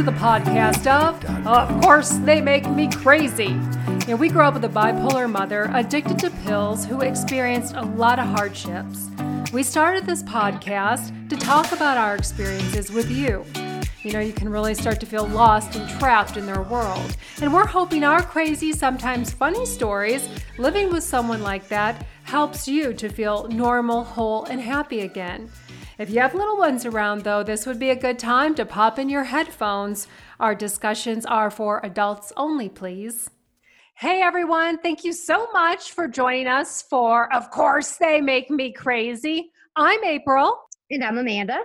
to the podcast of Of Course They Make Me Crazy. You know, we grew up with a bipolar mother addicted to pills who experienced a lot of hardships. We started this podcast to talk about our experiences with you. You know, you can really start to feel lost and trapped in their world. And we're hoping our crazy, sometimes funny stories, living with someone like that, helps you to feel normal, whole, and happy again. If you have little ones around, though, this would be a good time to pop in your headphones. Our discussions are for adults only, please. Hey everyone, thank you so much for joining us for Of Course They Make Me Crazy. I'm April. And I'm Amanda.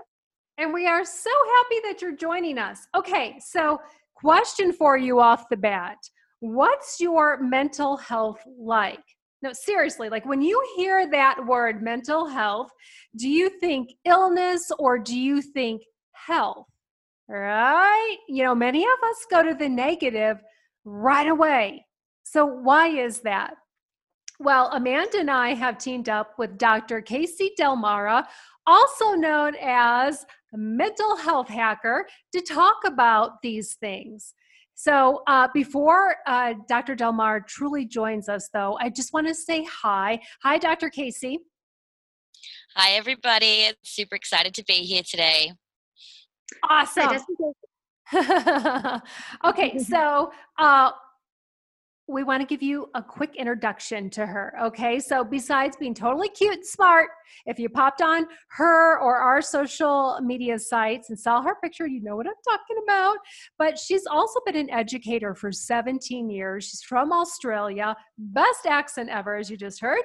And we are so happy that you're joining us. Okay, so question for you off the bat What's your mental health like? No, seriously, like when you hear that word mental health, do you think illness or do you think health? Right? You know, many of us go to the negative right away. So, why is that? Well, Amanda and I have teamed up with Dr. Casey Delmara, also known as mental health hacker, to talk about these things. So, uh, before uh, Dr. Delmar truly joins us, though, I just want to say hi. Hi, Dr. Casey. Hi, everybody. Super excited to be here today. Awesome. okay, so uh, we want to give you a quick introduction to her. Okay, so besides being totally cute and smart, if you popped on her or our social media sites and saw her picture, you know what I'm talking about. But she's also been an educator for 17 years. She's from Australia, best accent ever, as you just heard.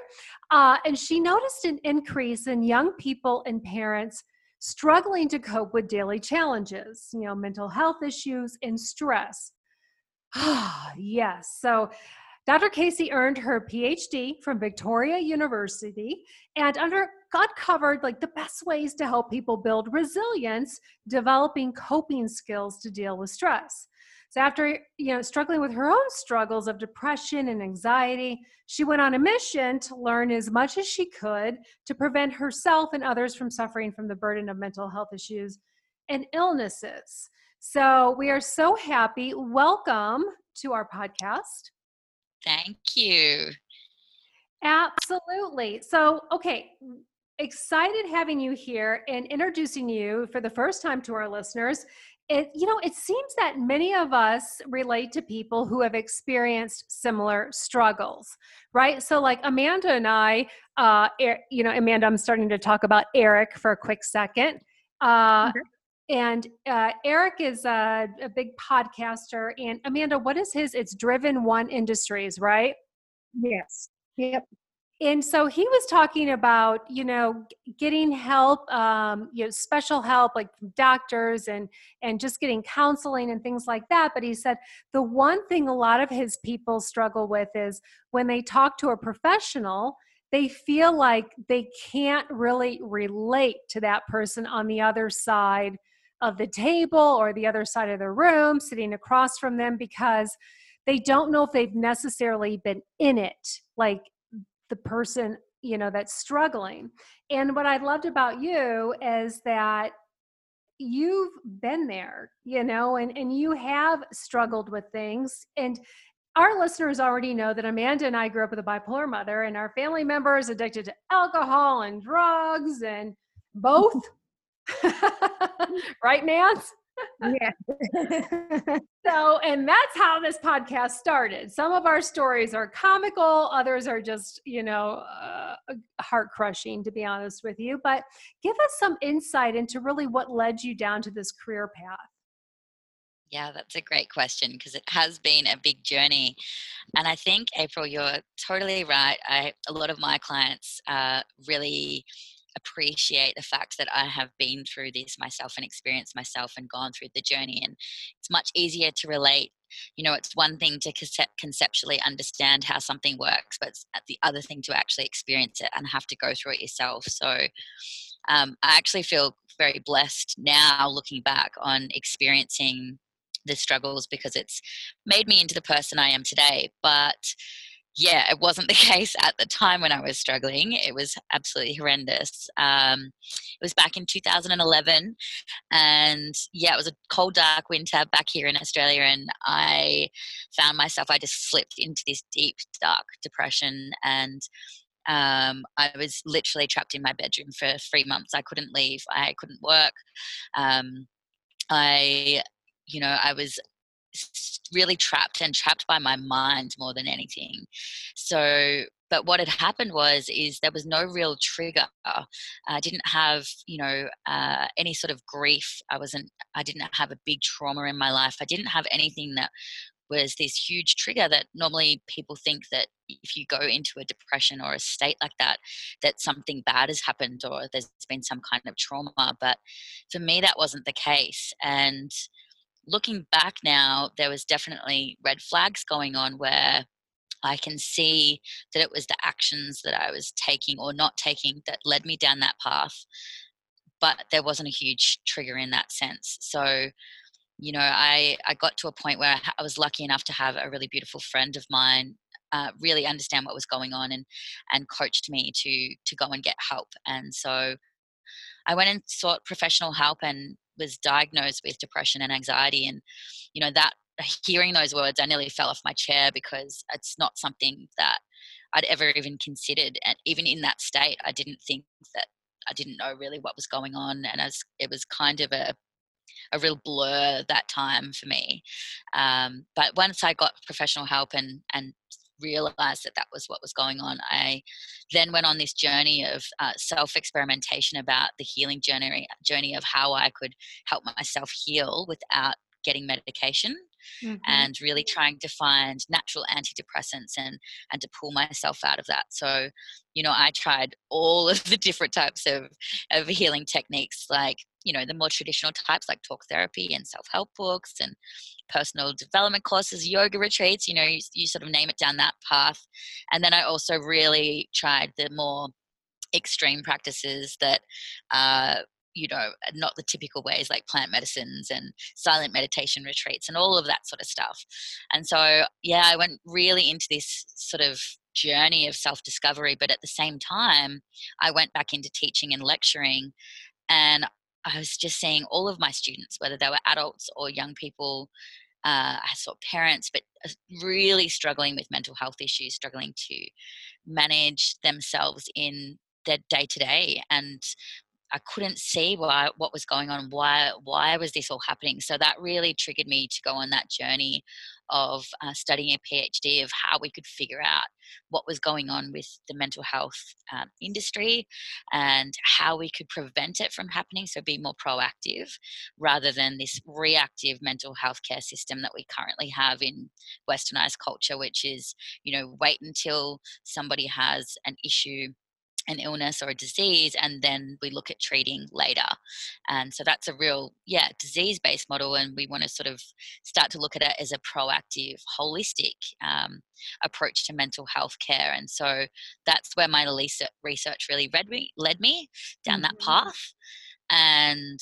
Uh, and she noticed an increase in young people and parents struggling to cope with daily challenges, you know, mental health issues and stress. Ah, yes. So Dr. Casey earned her PhD from Victoria University and under got covered like the best ways to help people build resilience, developing coping skills to deal with stress. So after you know struggling with her own struggles of depression and anxiety, she went on a mission to learn as much as she could to prevent herself and others from suffering from the burden of mental health issues and illnesses. So we are so happy. Welcome to our podcast. Thank you. Absolutely. So, okay, excited having you here and introducing you for the first time to our listeners. It, you know, it seems that many of us relate to people who have experienced similar struggles, right? So, like Amanda and I, uh, you know, Amanda, I'm starting to talk about Eric for a quick second. Uh, mm-hmm and uh, Eric is a, a, big podcaster. And Amanda, what is his? It's Driven One Industries, right? Yes. Yep. And so he was talking about, you know, getting help, um, you know, special help like doctors and and just getting counseling and things like that. But he said the one thing a lot of his people struggle with is when they talk to a professional, they feel like they can't really relate to that person on the other side of the table or the other side of the room, sitting across from them, because they don't know if they've necessarily been in it, like the person, you know, that's struggling. And what I loved about you is that you've been there, you know, and, and you have struggled with things. And our listeners already know that Amanda and I grew up with a bipolar mother, and our family members addicted to alcohol and drugs and both right, Nance? yeah. so, and that's how this podcast started. Some of our stories are comical, others are just, you know, uh, heart crushing, to be honest with you. But give us some insight into really what led you down to this career path. Yeah, that's a great question because it has been a big journey. And I think, April, you're totally right. I, a lot of my clients uh, really appreciate the fact that I have been through this myself and experienced myself and gone through the journey. And it's much easier to relate. You know, it's one thing to conceptually understand how something works, but it's the other thing to actually experience it and have to go through it yourself. So um, I actually feel very blessed now looking back on experiencing the struggles because it's made me into the person I am today. But yeah, it wasn't the case at the time when I was struggling. It was absolutely horrendous. Um, it was back in 2011, and yeah, it was a cold, dark winter back here in Australia, and I found myself, I just slipped into this deep, dark depression, and um, I was literally trapped in my bedroom for three months. I couldn't leave, I couldn't work. Um, I, you know, I was really trapped and trapped by my mind more than anything. So, but what had happened was is there was no real trigger. I didn't have you know uh, any sort of grief. I wasn't. I didn't have a big trauma in my life. I didn't have anything that was this huge trigger that normally people think that if you go into a depression or a state like that that something bad has happened or there's been some kind of trauma but for me that wasn't the case and looking back now, there was definitely red flags going on where I can see that it was the actions that I was taking or not taking that led me down that path. But there wasn't a huge trigger in that sense. So, you know, I, I got to a point where I was lucky enough to have a really beautiful friend of mine uh, really understand what was going on and and coached me to to go and get help. And so I went and sought professional help and was diagnosed with depression and anxiety and you know that hearing those words i nearly fell off my chair because it's not something that i'd ever even considered and even in that state i didn't think that i didn't know really what was going on and as it was kind of a a real blur that time for me. Um, but once i got professional help and and realized that that was what was going on. I then went on this journey of uh, self experimentation about the healing journey, journey of how I could help myself heal without getting medication mm-hmm. and really trying to find natural antidepressants and and to pull myself out of that so you know i tried all of the different types of of healing techniques like you know the more traditional types like talk therapy and self-help books and personal development courses yoga retreats you know you, you sort of name it down that path and then i also really tried the more extreme practices that uh, you know not the typical ways like plant medicines and silent meditation retreats and all of that sort of stuff and so yeah i went really into this sort of journey of self discovery but at the same time i went back into teaching and lecturing and I was just seeing all of my students, whether they were adults or young people, uh, I saw parents, but uh, really struggling with mental health issues, struggling to manage themselves in their day to day. And I couldn't see why what was going on. Why why was this all happening? So that really triggered me to go on that journey of uh, studying a PhD of how we could figure out what was going on with the mental health um, industry and how we could prevent it from happening. So be more proactive rather than this reactive mental health care system that we currently have in westernized culture, which is you know wait until somebody has an issue an illness or a disease and then we look at treating later. And so that's a real yeah disease based model and we want to sort of start to look at it as a proactive holistic um, approach to mental health care. And so that's where my research really led me led me down mm-hmm. that path. And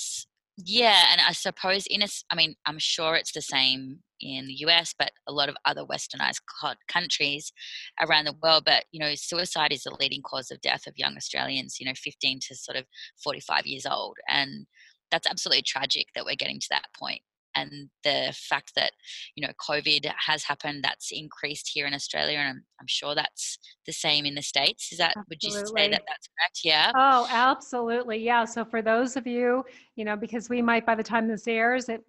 yeah and i suppose in a i mean i'm sure it's the same in the US, but a lot of other westernized countries around the world. But, you know, suicide is the leading cause of death of young Australians, you know, 15 to sort of 45 years old. And that's absolutely tragic that we're getting to that point. And the fact that, you know, COVID has happened, that's increased here in Australia. And I'm, I'm sure that's the same in the States. Is that, absolutely. would you say that that's correct? Yeah. Oh, absolutely. Yeah. So for those of you, you know, because we might, by the time this airs, it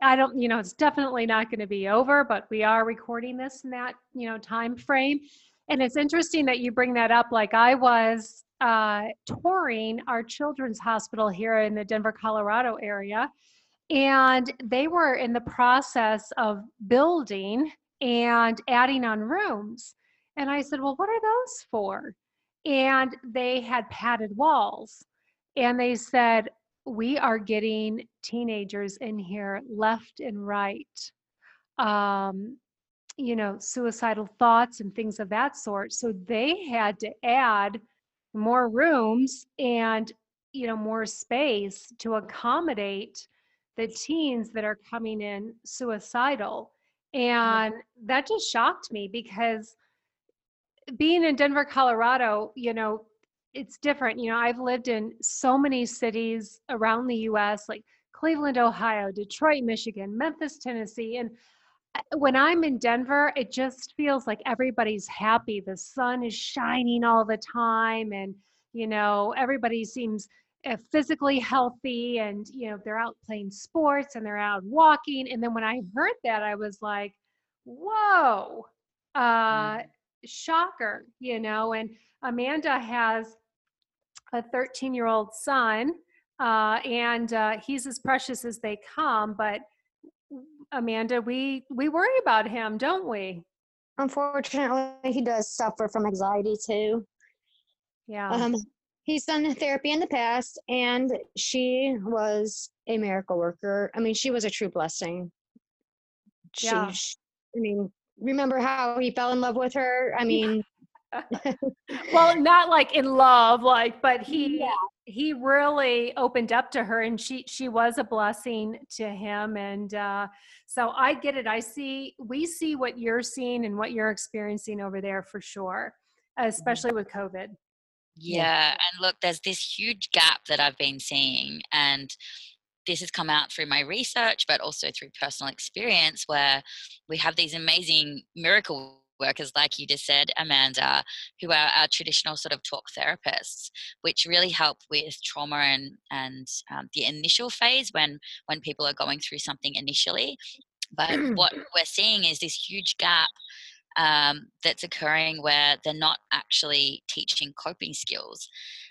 I don't, you know, it's definitely not going to be over, but we are recording this in that, you know, time frame. And it's interesting that you bring that up. Like I was uh, touring our children's hospital here in the Denver, Colorado area, and they were in the process of building and adding on rooms. And I said, Well, what are those for? And they had padded walls. And they said, we are getting teenagers in here left and right um, you know suicidal thoughts and things of that sort. So they had to add more rooms and you know more space to accommodate the teens that are coming in suicidal. And that just shocked me because being in Denver, Colorado, you know, it's different. You know, I've lived in so many cities around the US, like Cleveland, Ohio, Detroit, Michigan, Memphis, Tennessee. And uh, when I'm in Denver, it just feels like everybody's happy. The sun is shining all the time. And, you know, everybody seems uh, physically healthy and, you know, they're out playing sports and they're out walking. And then when I heard that, I was like, whoa, uh, mm. shocker, you know. And Amanda has a 13 year old son, uh, and uh, he's as precious as they come. But Amanda, we we worry about him, don't we? Unfortunately, he does suffer from anxiety too. Yeah. Um, he's done therapy in the past, and she was a miracle worker. I mean, she was a true blessing. She, yeah. She, I mean, remember how he fell in love with her? I mean, well, not like in love, like, but he yeah. he really opened up to her, and she she was a blessing to him, and uh, so I get it. I see we see what you're seeing and what you're experiencing over there for sure, mm-hmm. especially with COVID. Yeah, and look, there's this huge gap that I've been seeing, and this has come out through my research, but also through personal experience, where we have these amazing miracle workers, like you just said, Amanda, who are our traditional sort of talk therapists, which really help with trauma and and um, the initial phase when when people are going through something initially. But what we're seeing is this huge gap um, that's occurring where they're not actually teaching coping skills.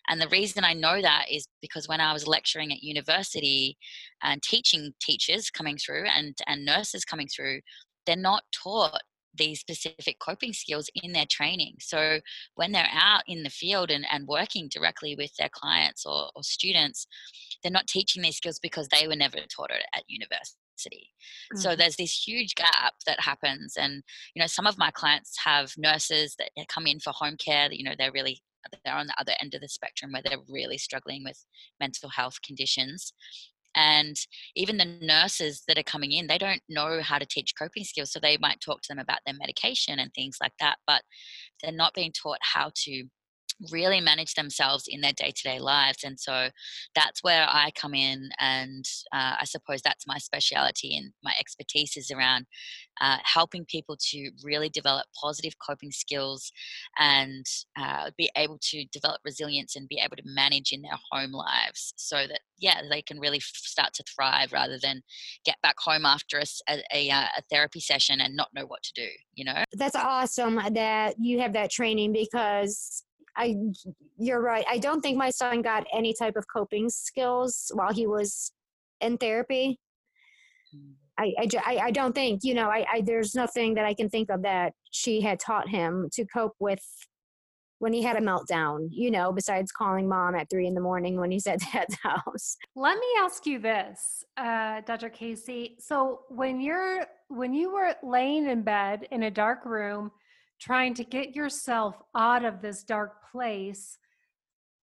And the reason I know that is because when I was lecturing at university and teaching teachers coming through and, and nurses coming through, they're not taught these specific coping skills in their training. So when they're out in the field and, and working directly with their clients or, or students, they're not teaching these skills because they were never taught it at university. Mm-hmm. So there's this huge gap that happens. And, you know, some of my clients have nurses that come in for home care that, you know, they're really they're on the other end of the spectrum where they're really struggling with mental health conditions and even the nurses that are coming in they don't know how to teach coping skills so they might talk to them about their medication and things like that but they're not being taught how to really manage themselves in their day-to-day lives and so that's where i come in and uh, i suppose that's my speciality and my expertise is around uh, helping people to really develop positive coping skills and uh, be able to develop resilience and be able to manage in their home lives so that yeah they can really f- start to thrive rather than get back home after a, a, uh, a therapy session and not know what to do you know? That's awesome that you have that training because I, you're right. I don't think my son got any type of coping skills while he was in therapy. Hmm. I, I, I don't think, you know, I, I, there's nothing that I can think of that she had taught him to cope with when he had a meltdown, you know, besides calling mom at three in the morning when he's at dad's house. Let me ask you this, uh, Dr. Casey. So when you're, when you were laying in bed in a dark room, trying to get yourself out of this dark place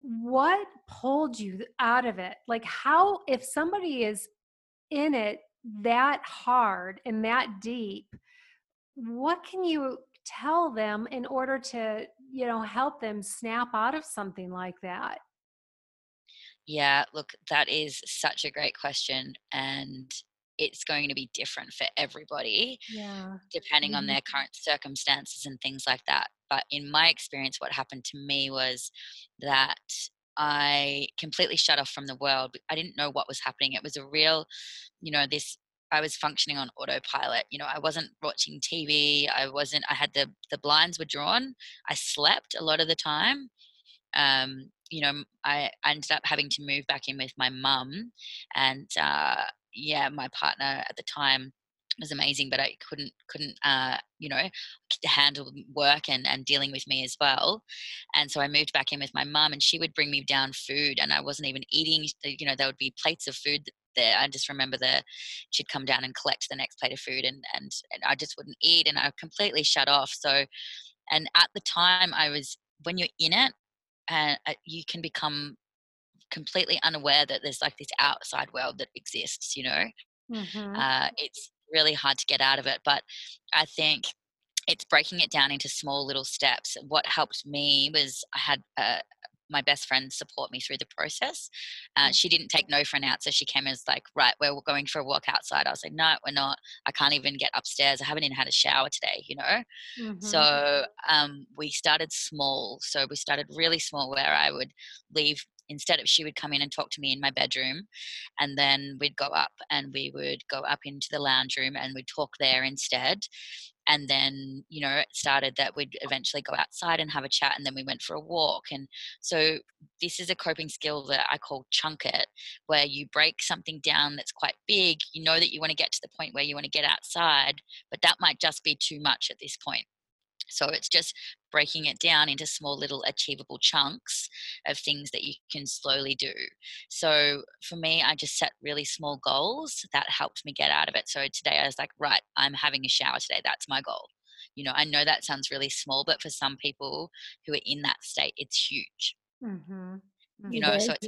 what pulled you out of it? Like how if somebody is in it that hard and that deep what can you tell them in order to you know help them snap out of something like that? Yeah look that is such a great question and it's going to be different for everybody yeah. depending mm-hmm. on their current circumstances and things like that but in my experience what happened to me was that i completely shut off from the world i didn't know what was happening it was a real you know this i was functioning on autopilot you know i wasn't watching tv i wasn't i had the the blinds were drawn i slept a lot of the time um, you know, I, I ended up having to move back in with my mum, and uh, yeah, my partner at the time was amazing, but I couldn't couldn't uh, you know handle work and and dealing with me as well. And so I moved back in with my mum, and she would bring me down food, and I wasn't even eating. You know, there would be plates of food there. I just remember the she'd come down and collect the next plate of food, and and, and I just wouldn't eat, and I completely shut off. So, and at the time, I was when you're in it, and uh, you can become completely unaware that there's like this outside world that exists you know mm-hmm. uh, it's really hard to get out of it but i think it's breaking it down into small little steps. What helped me was I had a, my best friend support me through the process. Uh, she didn't take no for an answer. She came as like, right, we're going for a walk outside. I was like, no, we're not. I can't even get upstairs. I haven't even had a shower today, you know? Mm-hmm. So um, we started small. So we started really small where I would leave instead of she would come in and talk to me in my bedroom and then we'd go up and we would go up into the lounge room and we'd talk there instead. And then you know it started that we'd eventually go outside and have a chat and then we went for a walk. And so this is a coping skill that i call chunk it where you break something down that's quite big you know that you want to get to the point where you want to get outside but that might just be too much at this point so it's just breaking it down into small little achievable chunks of things that you can slowly do. So for me, I just set really small goals that helped me get out of it. So today I was like, right, I'm having a shower today. That's my goal. You know, I know that sounds really small, but for some people who are in that state, it's huge. Mm-hmm. You know, so it's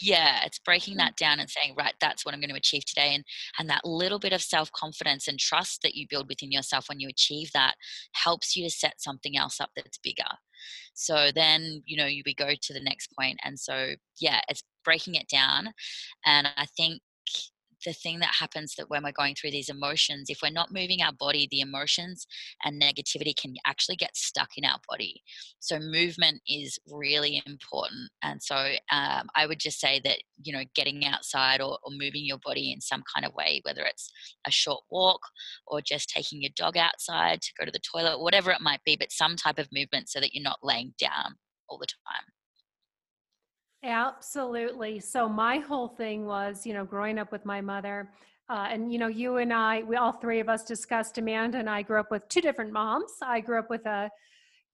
yeah it's breaking mm. that down and saying right that's what i'm going to achieve today and and that little bit of self-confidence and trust that you build within yourself when you achieve that helps you to set something else up that's bigger so then you know you we go to the next point and so yeah it's breaking it down and i think the thing that happens that when we're going through these emotions, if we're not moving our body, the emotions and negativity can actually get stuck in our body. So movement is really important. And so um, I would just say that, you know, getting outside or, or moving your body in some kind of way, whether it's a short walk or just taking your dog outside to go to the toilet, whatever it might be, but some type of movement so that you're not laying down all the time. Absolutely. So my whole thing was, you know, growing up with my mother, uh, and you know, you and I, we all three of us discussed. Amanda and I grew up with two different moms. I grew up with a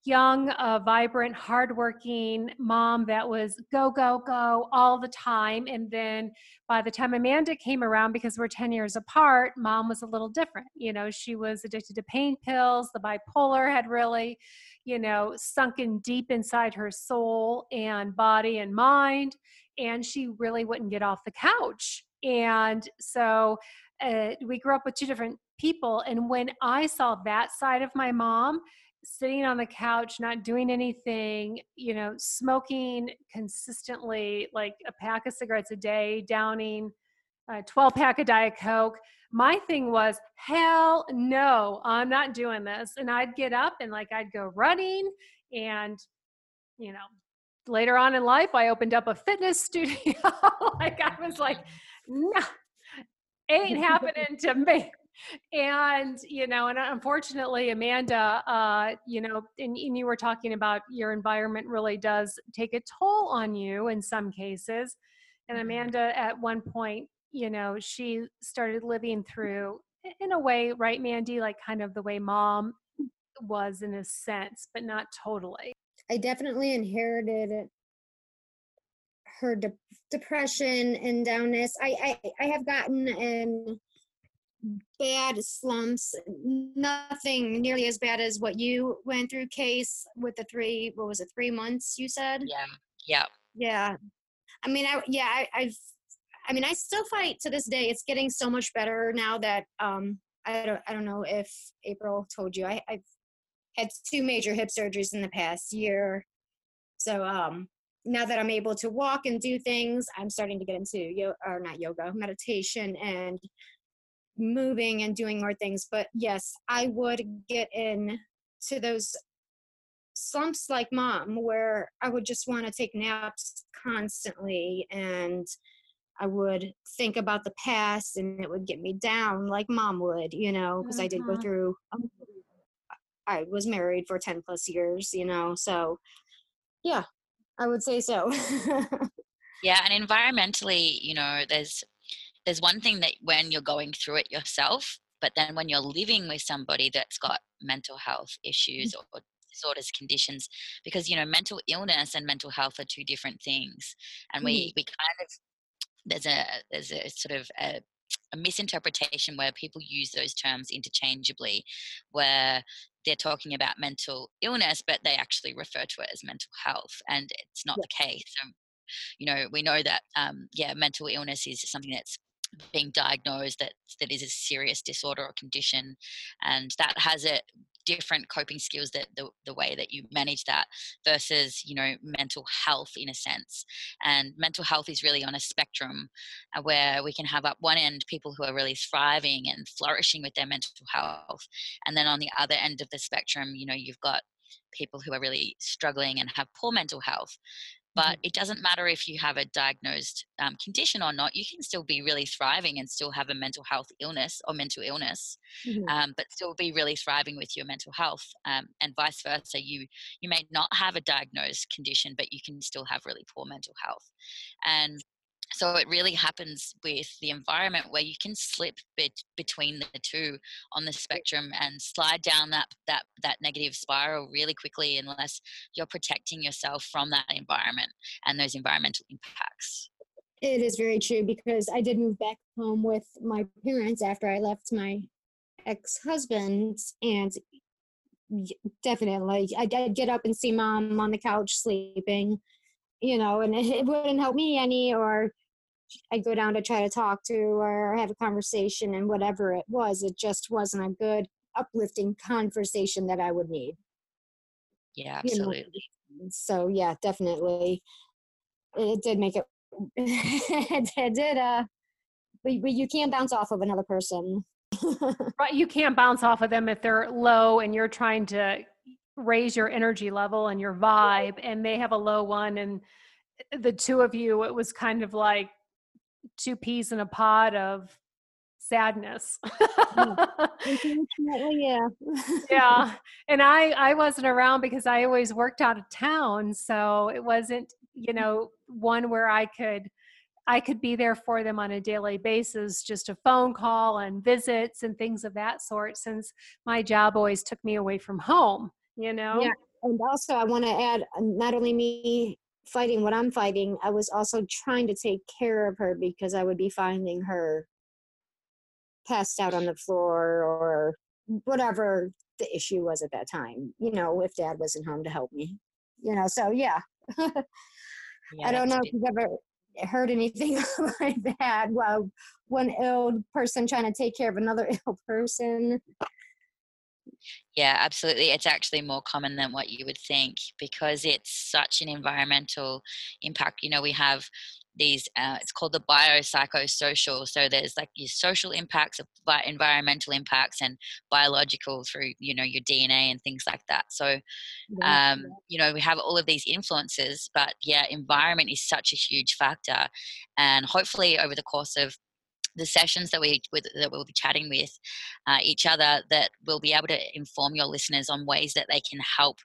young, uh, vibrant, hardworking mom that was go, go, go all the time. And then by the time Amanda came around, because we're 10 years apart, mom was a little different. You know, she was addicted to pain pills. The bipolar had really, you know, sunken deep inside her soul and body and mind. And she really wouldn't get off the couch. And so uh, we grew up with two different people. And when I saw that side of my mom, sitting on the couch, not doing anything, you know, smoking consistently like a pack of cigarettes a day, downing a 12 pack of Diet Coke. My thing was, hell no, I'm not doing this. And I'd get up and like I'd go running and, you know, later on in life, I opened up a fitness studio. like I was like, no, ain't happening to me and you know and unfortunately amanda uh you know and, and, you were talking about your environment really does take a toll on you in some cases and mm-hmm. amanda at one point you know she started living through in a way right mandy like kind of the way mom was in a sense but not totally i definitely inherited her de- depression and downness I, I i have gotten in bad slumps, nothing nearly as bad as what you went through, Case, with the three, what was it, three months you said? Yeah. Yeah. Yeah. I mean, I, yeah, I, I've, I mean, I still fight to this day. It's getting so much better now that, um, I don't, I don't know if April told you, I, I've had two major hip surgeries in the past year. So, um, now that I'm able to walk and do things, I'm starting to get into yoga, or not yoga, meditation and moving and doing more things. But yes, I would get in to those slumps like mom where I would just want to take naps constantly and I would think about the past and it would get me down like mom would, you know, because mm-hmm. I did go mm-hmm. through um, I was married for 10 plus years, you know. So yeah, I would say so. yeah, and environmentally, you know, there's there's one thing that when you're going through it yourself, but then when you're living with somebody that's got mental health issues mm. or disorders conditions because you know mental illness and mental health are two different things and we mm. we kind of there's a there's a sort of a, a misinterpretation where people use those terms interchangeably where they're talking about mental illness but they actually refer to it as mental health and it's not the case. So, you know we know that um, yeah mental illness is something that's being diagnosed that that is a serious disorder or condition and that has a different coping skills that the, the way that you manage that versus you know mental health in a sense. And mental health is really on a spectrum uh, where we can have up one end people who are really thriving and flourishing with their mental health and then on the other end of the spectrum you know you've got people who are really struggling and have poor mental health but mm-hmm. it doesn't matter if you have a diagnosed um, condition or not you can still be really thriving and still have a mental health illness or mental illness mm-hmm. um, but still be really thriving with your mental health um, and vice versa you you may not have a diagnosed condition but you can still have really poor mental health and so it really happens with the environment where you can slip bit between the two on the spectrum and slide down that that that negative spiral really quickly unless you're protecting yourself from that environment and those environmental impacts. It is very true because i did move back home with my parents after i left my ex-husband and definitely i'd get up and see mom on the couch sleeping you know, and it, wouldn't help me any, or I'd go down to try to talk to or have a conversation and whatever it was, it just wasn't a good uplifting conversation that I would need. Yeah, absolutely. You know? So yeah, definitely. It did make it it did uh but, but you can't bounce off of another person. right, you can't bounce off of them if they're low and you're trying to raise your energy level and your vibe and they have a low one and the two of you it was kind of like two peas in a pod of sadness. Mm. yeah. yeah. And I I wasn't around because I always worked out of town, so it wasn't, you mm. know, one where I could I could be there for them on a daily basis, just a phone call and visits and things of that sort since my job always took me away from home, you know. Yeah. And also I want to add uh, not only me fighting what I'm fighting, I was also trying to take care of her because I would be finding her passed out on the floor or whatever the issue was at that time. You know, if dad wasn't home to help me. You know, so yeah. yeah I don't know if you've ever heard anything like that. Well, one ill person trying to take care of another ill person. Yeah, absolutely. It's actually more common than what you would think because it's such an environmental impact. You know, we have these uh, it's called the biopsychosocial so there's like your social impacts of environmental impacts and biological through you know your dna and things like that so um, you know we have all of these influences but yeah environment is such a huge factor and hopefully over the course of the sessions that we with, that we'll be chatting with uh, each other that will be able to inform your listeners on ways that they can help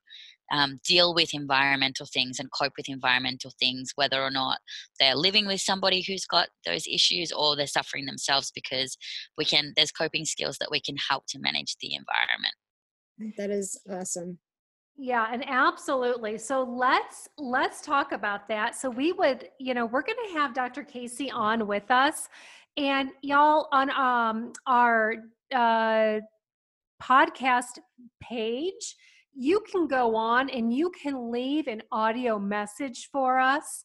um, deal with environmental things and cope with environmental things, whether or not they're living with somebody who's got those issues or they're suffering themselves, because we can there's coping skills that we can help to manage the environment. That is awesome. Yeah, and absolutely. So let's let's talk about that. So we would, you know, we're going to have Dr. Casey on with us and y'all on um, our uh, podcast page, you can go on and you can leave an audio message for us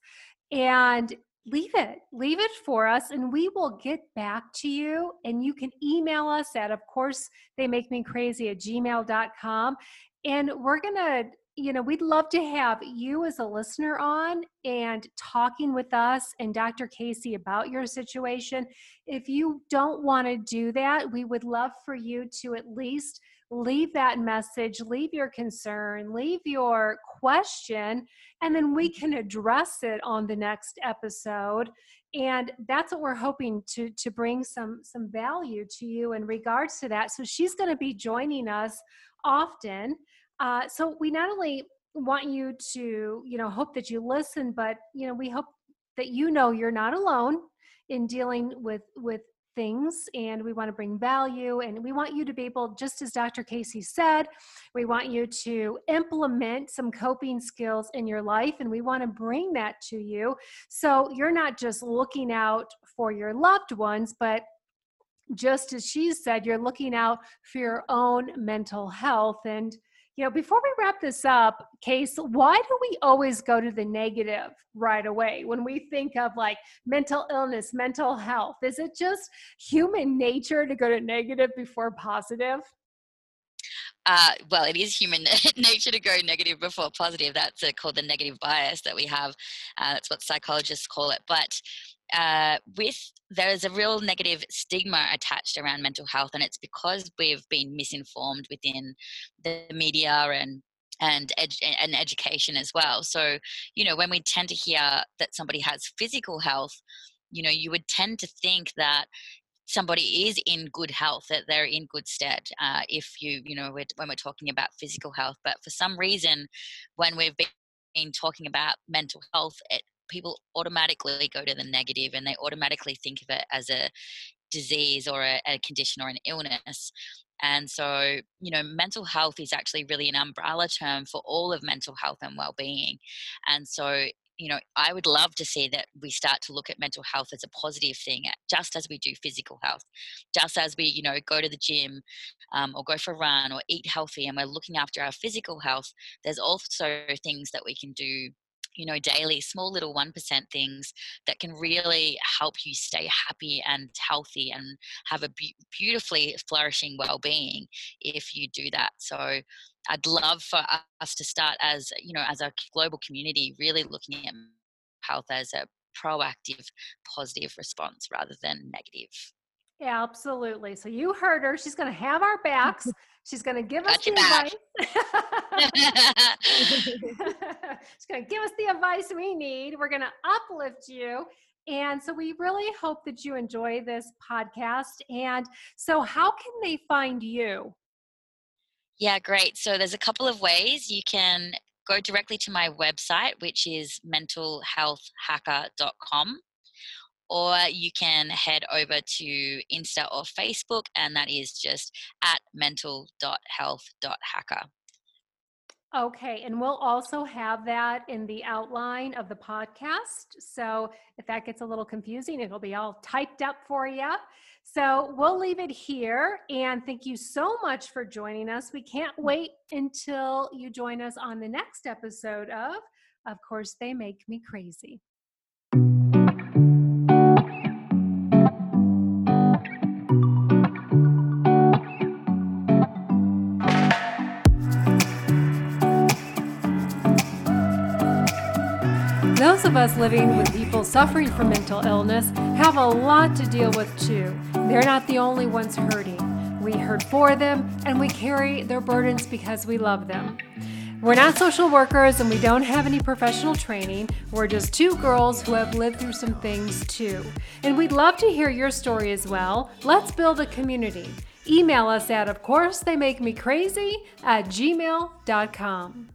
and leave it leave it for us and we will get back to you and you can email us at of course they make me crazy at gmail.com and we're gonna you know, we'd love to have you as a listener on and talking with us and Dr. Casey about your situation. If you don't want to do that, we would love for you to at least leave that message, leave your concern, leave your question, and then we can address it on the next episode. And that's what we're hoping to to bring some some value to you in regards to that. So she's going to be joining us often uh, so we not only want you to, you know, hope that you listen, but you know, we hope that you know you're not alone in dealing with with things and we want to bring value and we want you to be able just as dr casey said we want you to implement some coping skills in your life and we want to bring that to you. So you're not just looking out for your loved ones but just as she said you're looking out for your own mental health and You know, before we wrap this up, Case, why do we always go to the negative right away when we think of like mental illness, mental health? Is it just human nature to go to negative before positive? Uh, well, it is human nature to go negative before positive. That's uh, called the negative bias that we have. Uh, that's what psychologists call it. But uh, with there is a real negative stigma attached around mental health, and it's because we've been misinformed within the media and and ed- and education as well. So you know when we tend to hear that somebody has physical health, you know you would tend to think that somebody is in good health that they're in good stead uh, if you you know when we're talking about physical health but for some reason when we've been talking about mental health it, people automatically go to the negative and they automatically think of it as a disease or a, a condition or an illness and so, you know, mental health is actually really an umbrella term for all of mental health and well-being. And so, you know, I would love to see that we start to look at mental health as a positive thing, just as we do physical health, just as we, you know, go to the gym um, or go for a run or eat healthy and we're looking after our physical health. There's also things that we can do you know, daily, small little 1% things that can really help you stay happy and healthy and have a be- beautifully flourishing well being if you do that. So I'd love for us to start as, you know, as a global community, really looking at health as a proactive, positive response rather than negative. Yeah, absolutely. So you heard her. She's going to have our backs. She's going to give us the advice. She's going to give us the advice we need. We're going to uplift you. And so we really hope that you enjoy this podcast. And so, how can they find you? Yeah, great. So, there's a couple of ways you can go directly to my website, which is mentalhealthhacker.com or you can head over to Insta or Facebook, and that is just at mental.health.hacker. Okay, and we'll also have that in the outline of the podcast. So if that gets a little confusing, it'll be all typed up for you. So we'll leave it here. And thank you so much for joining us. We can't mm. wait until you join us on the next episode of Of course, They Make Me Crazy. Of us living with people suffering from mental illness have a lot to deal with too. They're not the only ones hurting. We hurt for them and we carry their burdens because we love them. We're not social workers and we don't have any professional training. We're just two girls who have lived through some things too. And we'd love to hear your story as well. Let's build a community. Email us at, of course, they make me crazy at gmail.com.